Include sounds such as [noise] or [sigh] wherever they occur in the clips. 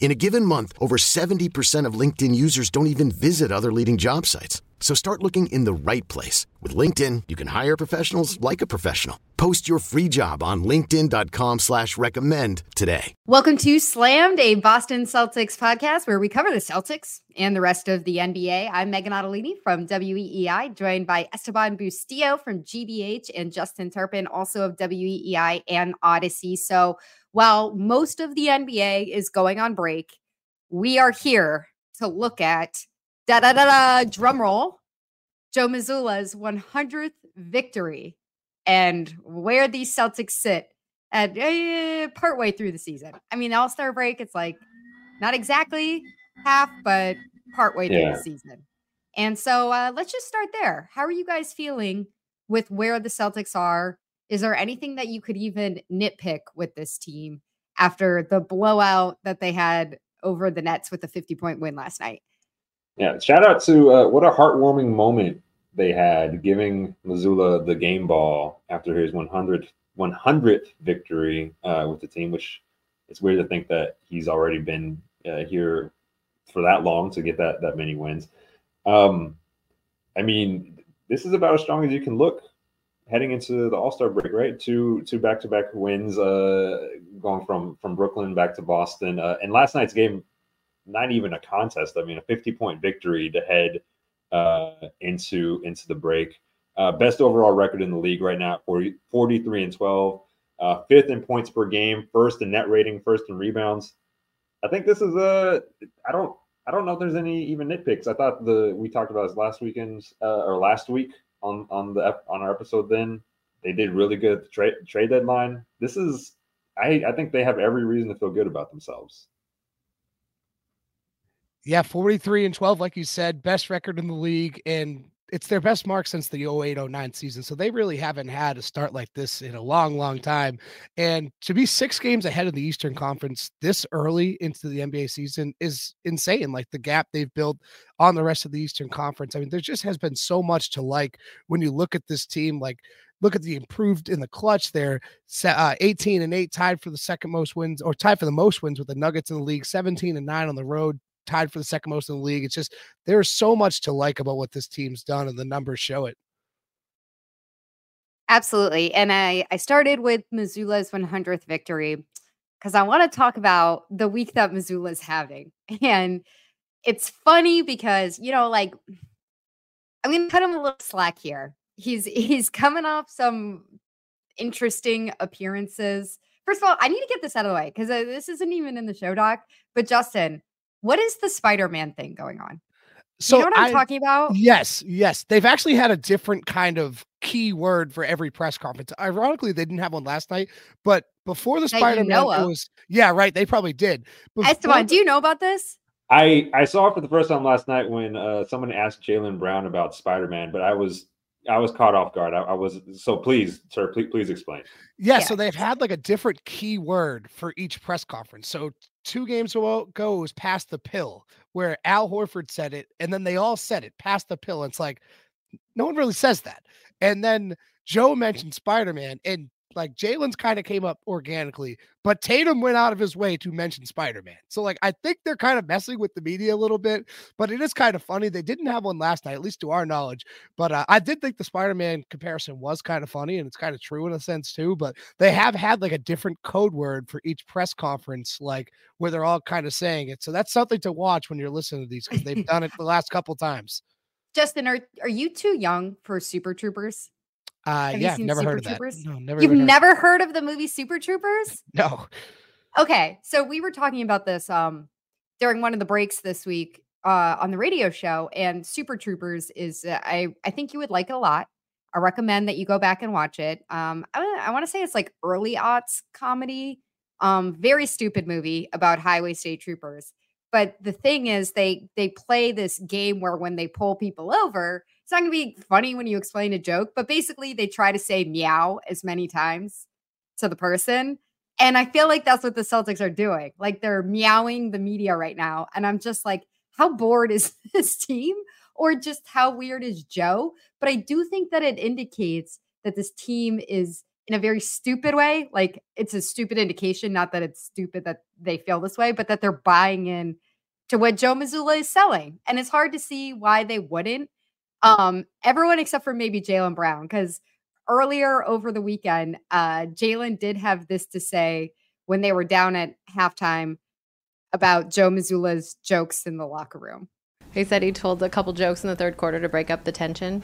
In a given month, over 70% of LinkedIn users don't even visit other leading job sites. So start looking in the right place. With LinkedIn, you can hire professionals like a professional. Post your free job on linkedin.com slash recommend today. Welcome to Slammed, a Boston Celtics podcast where we cover the Celtics and the rest of the NBA. I'm Meghan Ottolini from WEEI, joined by Esteban Bustillos from GBH and Justin Turpin, also of WEEI and Audacy. So while most of the NBA is going on break, we are here to look at da da da da drum roll Joe Mazzulla's 100th victory and where these Celtics sit at uh, partway through the season. I mean, All Star break, it's like not exactly half, but partway through the season. And so uh, let's just start there. How are you guys feeling with where the Celtics are is there anything that you could even nitpick with this team after the blowout that they had over the Nets with the 50 point win last night? Yeah, shout out to uh, what a heartwarming moment they had giving Mazzulla the game ball after his 100th, 100th victory uh, with the team, which it's weird to think that he's already been uh, here for that long to get that that many wins. Um, I mean, this is about as strong as you can look heading into the All Star break, right? Two two back to back wins, uh, going from from Brooklyn back to Boston, uh, and last night's game, not even a contest. I mean, a fifty point victory to head uh, into into the break. Uh, best overall record in the league right now, 40, 43 and 12. Uh, fifth in points per game, first in net rating, first in rebounds. I think this is a. I don't. I don't know if there's any even nitpicks. I thought the we talked about this last weekend uh, or last week on on the on our episode then. They did really good at the trade trade deadline. This is I I think they have every reason to feel good about themselves. Yeah, 43 and 12 like you said, best record in the league and it's their best mark since the 0809 season. So they really haven't had a start like this in a long, long time. And to be six games ahead of the Eastern Conference this early into the NBA season is insane. Like the gap they've built on the rest of the Eastern Conference. I mean, there just has been so much to like when you look at this team. Like, look at the improved in the clutch there. Uh, 18 and 8 tied for the second most wins or tied for the most wins with the Nuggets in the league, 17 and 9 on the road, tied for the second most in the league. It's just there's so much to like about what this team's done, and the numbers show it. Absolutely. And I, I started with Mazzulla's 100th victory because I want to talk about the week that Mazzulla's having. [laughs] And it's funny because, you know, like I'm going to cut him a little slack here. He's [laughs] he's coming off some interesting appearances. First of all, I need to get this out of the way because uh, this isn't even in the show doc. But Justin, what is the Spider-Man thing going on? So you know what I'm I, talking about? Yes, yes. They've actually had a different kind of key word for every press conference. Ironically, they didn't have one last night, but before the Spider-Man you know was yeah, right. They probably did. Before Esteban, do you know about this? I I saw it for the first time last night when uh, someone asked Jaylen Brown about Spider-Man, but I was I was caught off guard. I, I was so please, sir, please, please explain. Yeah, yeah, so they've had like a different key word for each press conference. So two games ago was past the pill, where Al Horford said it, and then they all said it, past the pill. And it's like no one really says that. And then Joe mentioned Spider Man, and like Jaylen's kind of came up organically, but Tatum went out of his way to mention Spider Man. So, like, I think they're kind of messing with the media a little bit, but it is kind of funny. They didn't have one last night, at least to our knowledge. But uh, I did think the Spider Man comparison was kind of funny and it's kind of true in a sense, too. But they have had like a different code word for each press conference, like where they're all kind of saying it. So, that's something to watch when you're listening to these because they've [laughs] done it the last couple times. Justin, are, are you too young for Super Troopers? Uh, Have yeah, I've never Super heard of that. No, never. You've heard- never heard of the movie Super Troopers? [laughs] No. Okay, so we were talking about this um during one of the breaks this week uh on the radio show, and Super Troopers is uh, I I think you would like it a lot. I recommend that you go back and watch it. Um, I, I want to say it's like early aughts comedy, um, very stupid movie about highway state troopers. But the thing is, they they play this game where when they pull people over, it's not going to be funny when you explain a joke, but basically they try to say meow as many times to the person. And I feel like that's what the Celtics are doing. Like they're meowing the media right now. And I'm just like, how bored is [laughs] this team? Or just how weird is Joe? But I do think that it indicates that this team is in a very stupid way. Like it's a stupid indication, not that it's stupid that they feel this way, but that they're buying in to what Joe Mazzulla is selling. And it's hard to see why they wouldn't. Um, everyone except for maybe Jaylen Brown, because earlier over the weekend, uh, Jaylen did have this to say when they were down at halftime about Joe Mazzulla's jokes in the locker room. He said he told a couple jokes in the third quarter to break up the tension.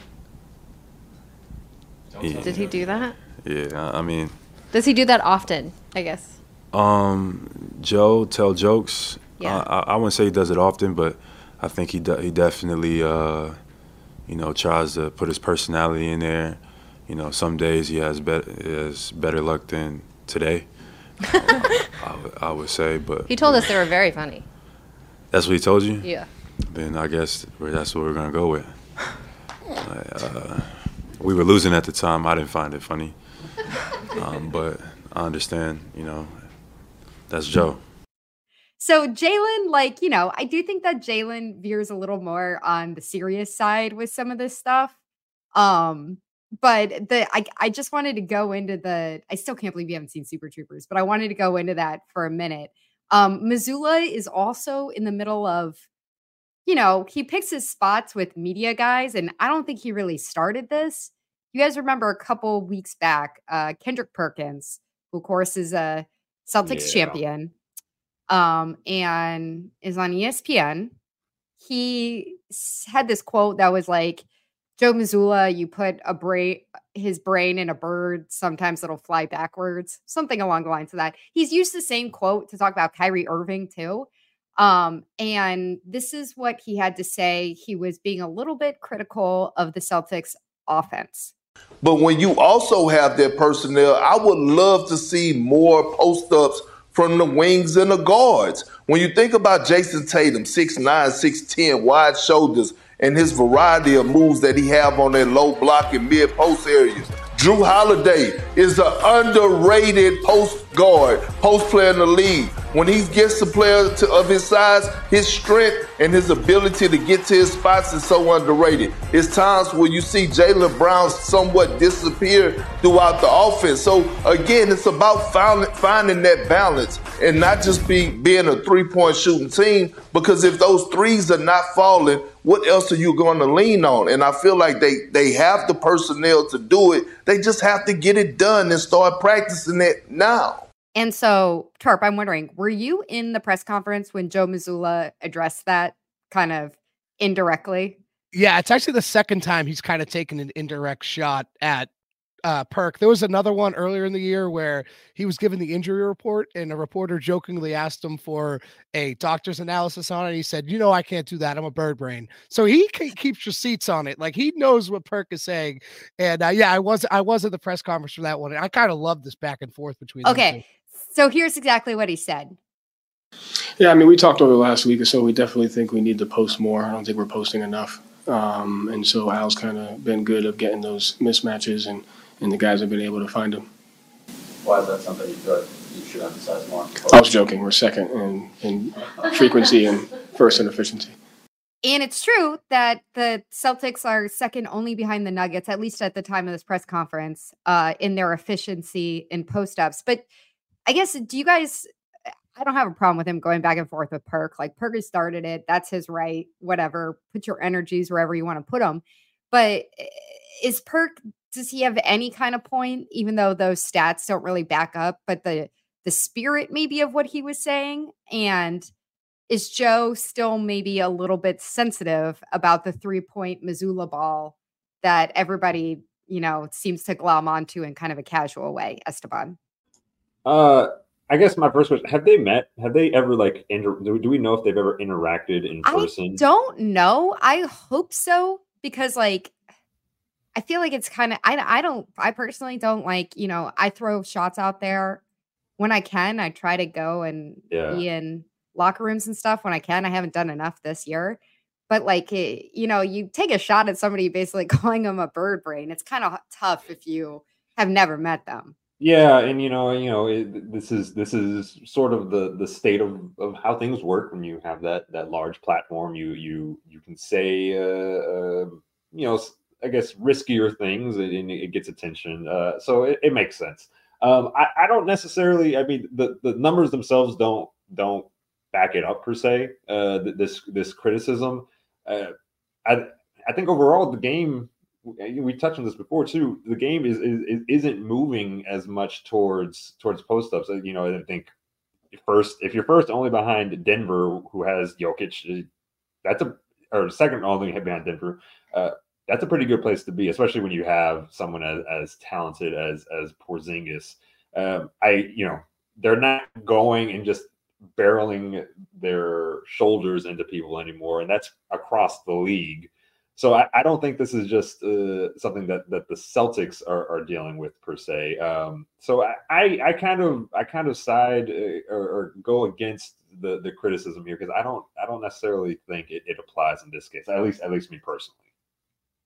Yeah. Did he do that? Yeah, I I mean, Does he do that often? I guess. um, Joe tell jokes. Yeah. I, I, I wouldn't say he does it often, but I think he de- he definitely, uh, you know, tries to put his personality in there. You know, some days he has better has better luck than today. [laughs] I, would- I would say, but He told us they were very funny. that's what he told you. Yeah. Then I guess that's what we're gonna go with. Uh, we were losing at the time. I didn't find it funny, [laughs] um, but I understand. You know, that's Joe. So Jaylen, like, you know, I do think that Jaylen veers a little more on the serious side with some of this stuff. Um, but the I I just wanted to go into the I still can't believe you haven't seen Super Troopers, but I wanted to go into that for a minute. Um, Mazzulla is also in the middle of, you know, he picks his spots with media guys, and I don't think he really started this. You guys remember a couple weeks back, uh, Kendrick Perkins, who of course is a Celtics Yeah. champion, um, and is on ESPN. He had this quote that was like, Joe Mazzulla, you put a brain his brain in a bird, sometimes it'll fly backwards, something along the lines of that. He's used the same quote to talk about Kyrie Irving too. Um, and this is what he had to say. He was being a little bit critical of the Celtics offense. But when you also have that personnel, I would love to see more post ups from the wings and the guards. When you think about Jayson Tatum, 6'9, 6'10, wide shoulders, and his variety of moves that he have on that low block and mid post areas. Jrue Holiday is an underrated post guard, post player in the league. When he gets the player to, of his size, his strength and his ability to get to his spots is so underrated. It's times where you see Jaylen Brown somewhat disappear throughout the offense. So again, it's about found, finding that balance and not just be being a three point shooting team. Because if those threes are not falling, what else are you going to lean on? And I feel like they they have the personnel to do it. They just have to get it done and start practicing it now. And so, Tarp, I'm wondering, were you in the press conference when Joe Mazzulla addressed that kind of indirectly? Yeah, it's actually the second time he's kind of taken an indirect shot at uh, Perk. There was another one earlier in the year where he was given the injury report, and a reporter jokingly asked him for a doctor's analysis on it. He said, "You know, I can't do that. I'm a bird brain." So he keeps receipts on it. Like he knows what Perk is saying. And uh, yeah, I was I was at the press conference for that one. And I kind of love this back and forth between. Okay. So here's exactly what he said. Yeah, I mean, we talked over the last week or so. We definitely think we need to post more. I don't think we're posting enough. Um, and so Al's kind of been good of getting those mismatches, and, and the guys have been able to find them. Why is that something you feel like you should emphasize more? I was joking. We're second in, in frequency and first in efficiency. And it's true that the Celtics are second only behind the Nuggets, at least at the time of this press conference, uh, in their efficiency in post ups. But I guess, do you guys? I don't have a problem with him going back and forth with Perk. Like Perk has started it. That's his right. Whatever. Put your energies wherever you want to put them. But eh, is Perk? Does he have any kind of point? Even though those stats don't really back up, but the the spirit maybe of what he was saying and is Joe still maybe a little bit sensitive about the three point Mazzulla ball that everybody you know, seems to glom onto in kind of a casual way, Esteban? Uh, I guess my first question: Have they met? Have they ever like inter- do, do we know if they've ever interacted in person? I don't know. I hope so because like I feel like it's kind of I I don't I personally don't like, you know, I throw shots out there when I can. I try to go and Yeah. be in locker rooms and stuff when I can. I haven't done enough this year. But like it, you know, you take a shot at somebody [laughs] basically calling them a bird brain. It's kind of tough if you have never met them. Yeah, and you know, you know, it, this is this is sort of the the state of of how things work when you have that that large platform. You you you can say, uh, uh, you know, I guess riskier things, and it gets attention. Uh, so it, it makes sense. Um, I, I don't necessarily. I mean, the the numbers themselves don't don't back it up per se. Uh, th- this this criticism. Uh, I I think overall the game we touched on this before too. The game is, is isn't moving as much towards towards post ups. You know, I think first if you're first only behind Denver, who has Jokic, uh, that's a or second only behind Denver. Uh, that's a pretty good place to be, especially when you have someone as, as talented as as Porzingis. Um, I you know they're not going and just barreling their shoulders into people anymore, and that's across the league. So I, I don't think this is just uh, something that that the Celtics are, are dealing with per se. Um, so I, I I kind of I kind of side uh, or, or go against the the criticism here because I don't I don't necessarily think it, it applies in this case. At least at least me personally.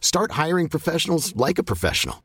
Start hiring professionals like a professional.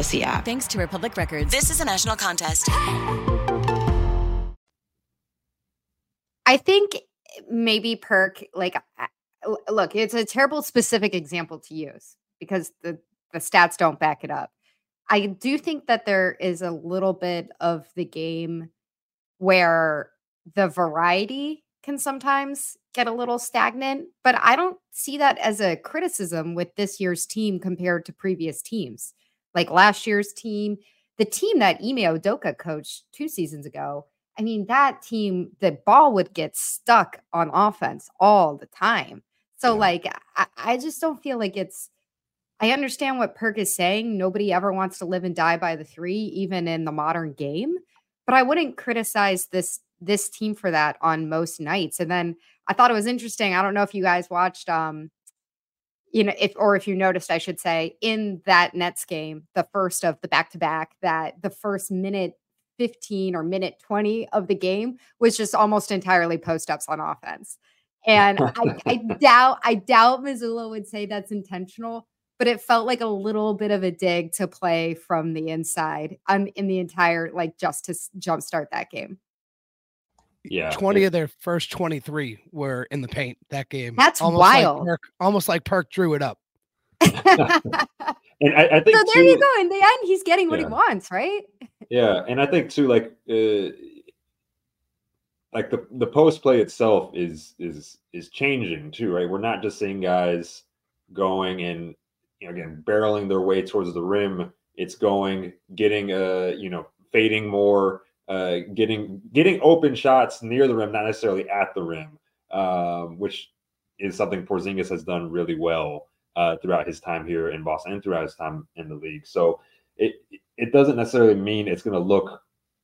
app. Thanks to Republic Records. This is a national contest. I think maybe Perk, like, look, it's a terrible specific example to use because the, the stats don't back it up. I do think that there is a little bit of the game where the variety can sometimes get a little stagnant, but I don't see that as a criticism with this year's team compared to previous teams. Like last year's team, the team that Ime Odoka coached two seasons ago, I mean, that team, the ball would get stuck on offense all the time. So, like, I, I just don't feel like it's. I understand what Perk is saying. Nobody ever wants to live and die by the three, even in the modern game. But I wouldn't criticize this this team for that on most nights. And then I thought it was interesting. I don't know if you guys watched, um, you know, if or if you noticed, I should say, in that Nets game, the first of the back to back, that the first minute 15 or minute 20 of the game was just almost entirely post ups on offense. And I, [laughs] I doubt, I doubt Mazzulla would say that's intentional, but it felt like a little bit of a dig to play from the inside on in the entire, like just to jumpstart that game. Yeah, 20 of their first 23 were in the paint that game. That's almost wild. Like Perk, almost like Perk drew it up. And I, I think so there you go. In the end, he's getting what Yeah. he wants, right? Yeah, and I think too, like, uh, like the the post play itself is is is changing too, right? We're not just seeing guys going and you know again barreling their way towards the rim. It's going, getting uh you know fading more, uh, getting getting open shots near the rim, not necessarily at the rim, um, which is something Porzingis has done really well uh, throughout his time here in Boston and throughout his time in the league. So it it doesn't necessarily mean it's going to look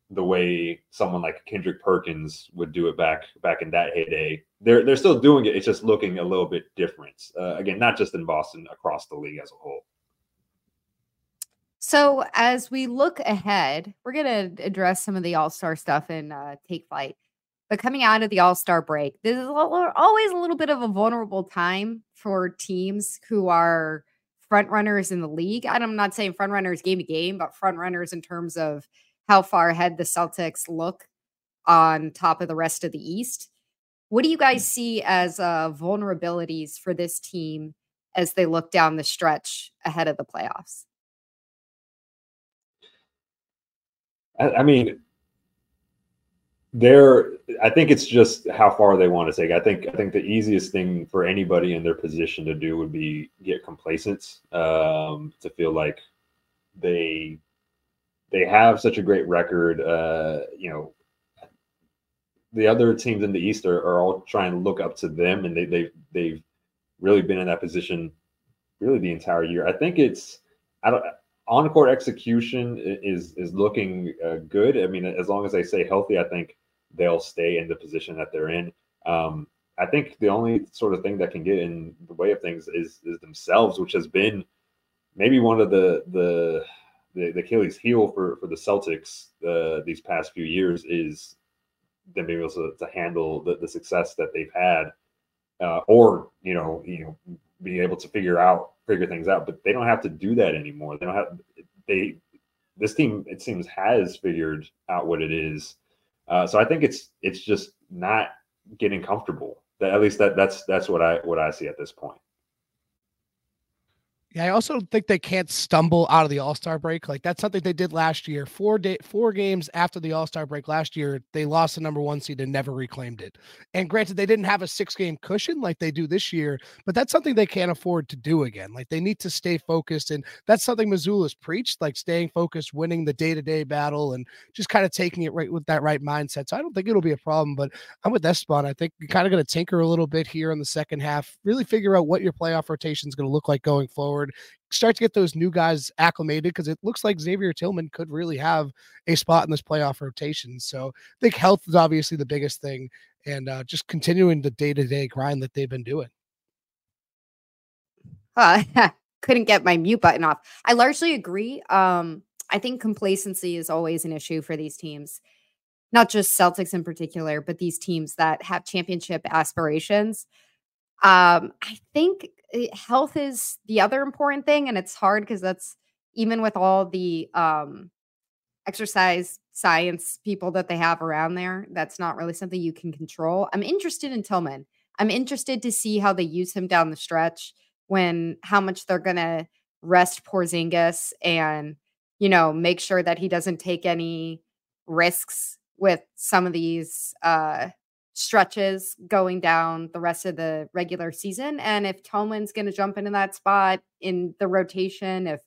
the way someone like Kendrick Perkins would do it back back in that heyday. They're they're still doing it. It's just looking a little bit different. Uh, again, not just in Boston, across the league as a whole. So as we look ahead, we're going to address some of the All Star stuff and uh, Take Flight. But coming out of the All Star break, this is always a little bit of a vulnerable time for teams who are front runners in the league. And I'm not saying front runners game to game, but front runners in terms of how far ahead the Celtics look on top of the rest of the East. What do you guys mm. see as uh, vulnerabilities for this team as they look down the stretch ahead of the playoffs? I, I mean, there i think it's just how far they want to take i think i think the easiest thing for anybody in their position to do would be get complacent um, to feel like they they have such a great record uh, you know the other teams in the east are, are all trying to look up to them and they, they've they've really been in that position really the entire year. I think it's i don't on court execution is is looking uh, good. I mean, as long as they stay healthy, I think they'll stay in the position that they're in. Um, I think the only sort of thing that can get in the way of things is is themselves, which has been maybe one of the the the, the Achilles heel for for the Celtics uh, these past few years is them being able to, to handle the, the success that they've had, uh, or you know you know being able to figure out figure things out, but they don't have to do that anymore. They don't have they this team it seems has figured out what it is. Uh, so I think it's it's just not getting comfortable. That, at least that that's that's what I what I see at this point. Yeah, I also think they can't stumble out of the All Star break. Like that's something they did last year. Four day, four games after the All Star break last year, they lost the number one seed and never reclaimed it. And granted, they didn't have a six game cushion like they do this year, but that's something they can't afford to do again. Like they need to stay focused, and that's something Mazzulla's preached, like staying focused, winning the day to day battle, and just kind of taking it right with that right mindset. So I don't think it'll be a problem. But I'm with Esteban. I think you're kind of going to tinker a little bit here in the second half, really figure out what your playoff rotation is going to look like going forward forward, start to get those new guys acclimated because it looks like Xavier Tillman could really have a spot in this playoff rotation. So I think health is obviously the biggest thing and uh, just continuing the day to day grind that they've been doing. Uh, [laughs] couldn't get my mute button off. I largely agree. Um, I think complacency is always an issue for these teams, not just Celtics in particular, but these teams that have championship aspirations. Um, I think Eh, health is the other important thing and it's hard because that's even with all the um exercise science people that they have around there that's not really something you can control. I'm interested in tillman. I'm interested to see how they use him down the stretch when how much they're gonna rest porzingis and you know make sure that he doesn't take any risks with some of these uh stretches going down the rest of the regular season. And if Tillman's going to jump into that spot in the rotation, if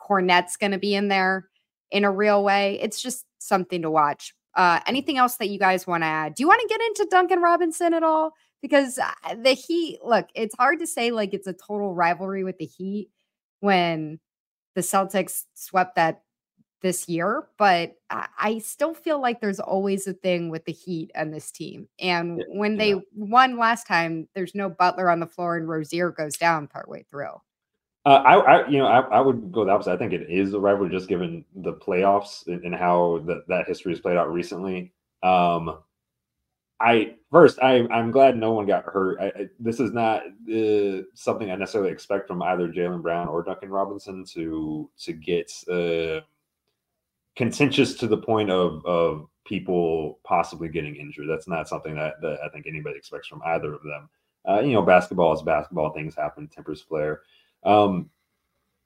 Kornet's going to be in there in a real way, it's just something to watch. Uh, anything else that you guys want to add? Do you want to get into Duncan Robinson at all? Because uh, the Heat, look, it's hard to say like it's a total rivalry with the Heat when the Celtics swept that this year, but I still feel like there's always a thing with the Heat and this team. And when they won last time, there's no Butler on the floor and Rozier goes down partway through. Uh, I, I, you know, I, I, would go the opposite. I think it is a rivalry, just given the playoffs and, and how the, that history has played out recently. Um, I first, I, I'm glad no one got hurt. I, this is not uh, something I necessarily expect from either Jaylen Brown or Duncan Robinson to to get. Uh, contentious to the point of of people possibly getting injured. That's not something that, that I think anybody expects from either of them. Uh, you know, basketball is basketball. Things happen. Tempers flare. Um,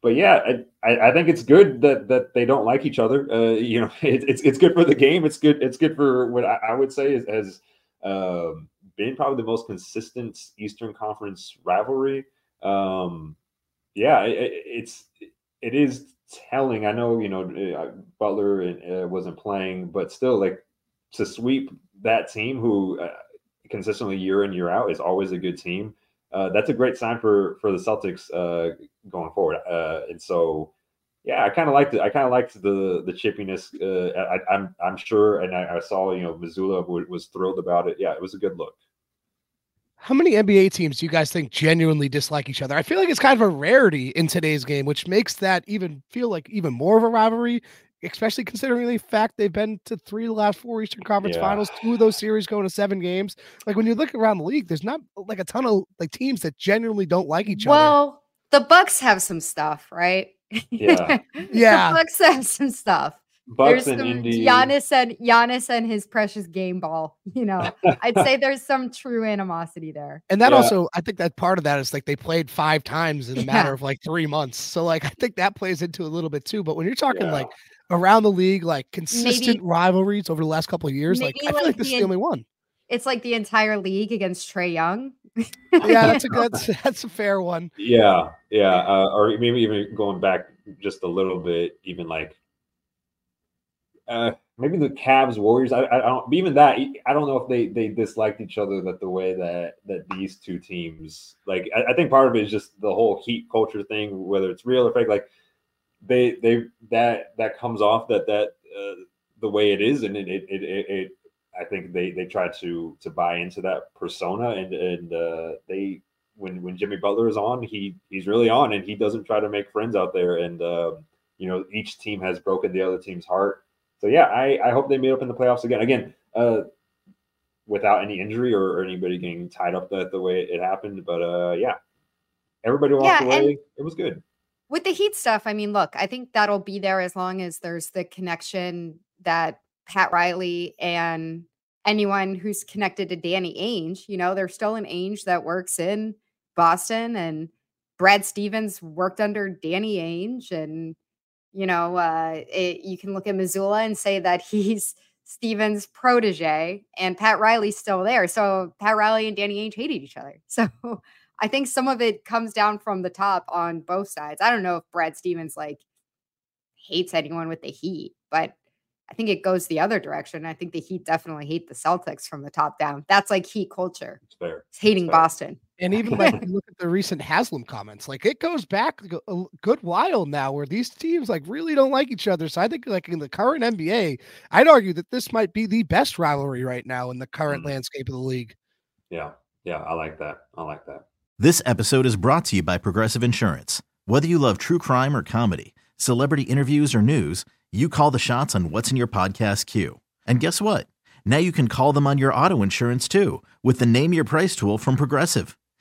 but yeah, I, I, think it's good that that they don't like each other. Uh, you know, [laughs] it, it's it's good for the game. It's good. It's good for what I, I would say is, has um, been probably the most consistent Eastern Conference rivalry. Um, yeah, it, it's it is telling. I know you know uh, Butler uh, wasn't playing, but still, like to sweep that team who uh, consistently year in year out is always a good team. Uh, that's a great sign for for the Celtics uh, going forward. Uh, and so, yeah, I kind of liked it. I kind of liked the the chippiness. I, am I'm, I'm sure, and I, I, saw you know Mazzulla was thrilled about it. Yeah, it was a good look. How many NBA teams do you guys think genuinely dislike each other? I feel like it's kind of a rarity in today's game, which makes that even feel like even more of a rivalry especially considering the fact they've been to three of the last four Eastern Conference yeah. Finals, two of those series going to seven games. Like when you look around the league, there's not like a ton of like teams that genuinely don't like each well, other. Well, the Bucks have some stuff, right? Yeah, [laughs] yeah. The Bucks have some stuff. Bucks there's and Indy. Giannis and Giannis and his precious game ball. [laughs] You know, I'd say [laughs] there's some true animosity there. And that yeah. also, I think that part of that is like they played five times in a matter yeah. of like three months. So like I think that plays into a little bit too. But when you're talking yeah. like around the league, like consistent maybe, rivalries over the last couple of years. Like I feel like this the, is the only one. It's like the entire league against Trae Young. yeah, [laughs] that's a good, that's a fair one. Yeah, yeah, uh, or maybe even going back just a little bit, even like uh, maybe the Cavs Warriors. I, I don't even that. I don't know if they they disliked each other that the way that that these two teams like. I, I think part of it is just the whole heat culture thing, whether it's real or fake. Like they they that that comes off that that uh, the way it is, and it it, it it, I think they they try to to buy into that persona, and and uh, they when when Jimmy Butler is on, he he's really on, and he doesn't try to make friends out there, and um, you know each team has broken the other team's heart. So yeah, I I hope they meet up in the playoffs again. Again, uh, without any injury or, or anybody getting tied up that the way it happened, but uh, yeah, everybody walked yeah, away. It was good with the Heat stuff, I mean, look, I think that'll be there as long as there's the connection that Pat Riley and anyone who's connected to Danny Ainge, you know, there's still an Ainge that works in Boston and Brad Stevens worked under Danny Ainge and you know, uh, it, you can look at Mazzulla and say that [laughs] he's Stevens' protege, and Pat Riley's still there. So Pat Riley and Danny Ainge hated each other. [laughs] So I think some of it comes down from the top on both sides. I don't know if Brad Stevens like hates anyone with the Heat, but I think it goes the other direction. I think the Heat definitely hate the Celtics from the top down. That's like Heat culture. It's. It's hating it's. Boston. And even like look at the recent Haslem comments, like it goes back a good while now where these teams like really don't like each other. So I think like in the current NBA, I'd argue that this might be the best rivalry right now in the current mm-hmm. landscape of the league. Yeah. Yeah. I like that. I like that. This episode is brought to you by Progressive Insurance. Whether you love true crime or comedy, celebrity interviews or news, you call the shots on what's in your podcast queue. And guess what? Now you can call them on your auto insurance too with the Name Your Price tool from Progressive.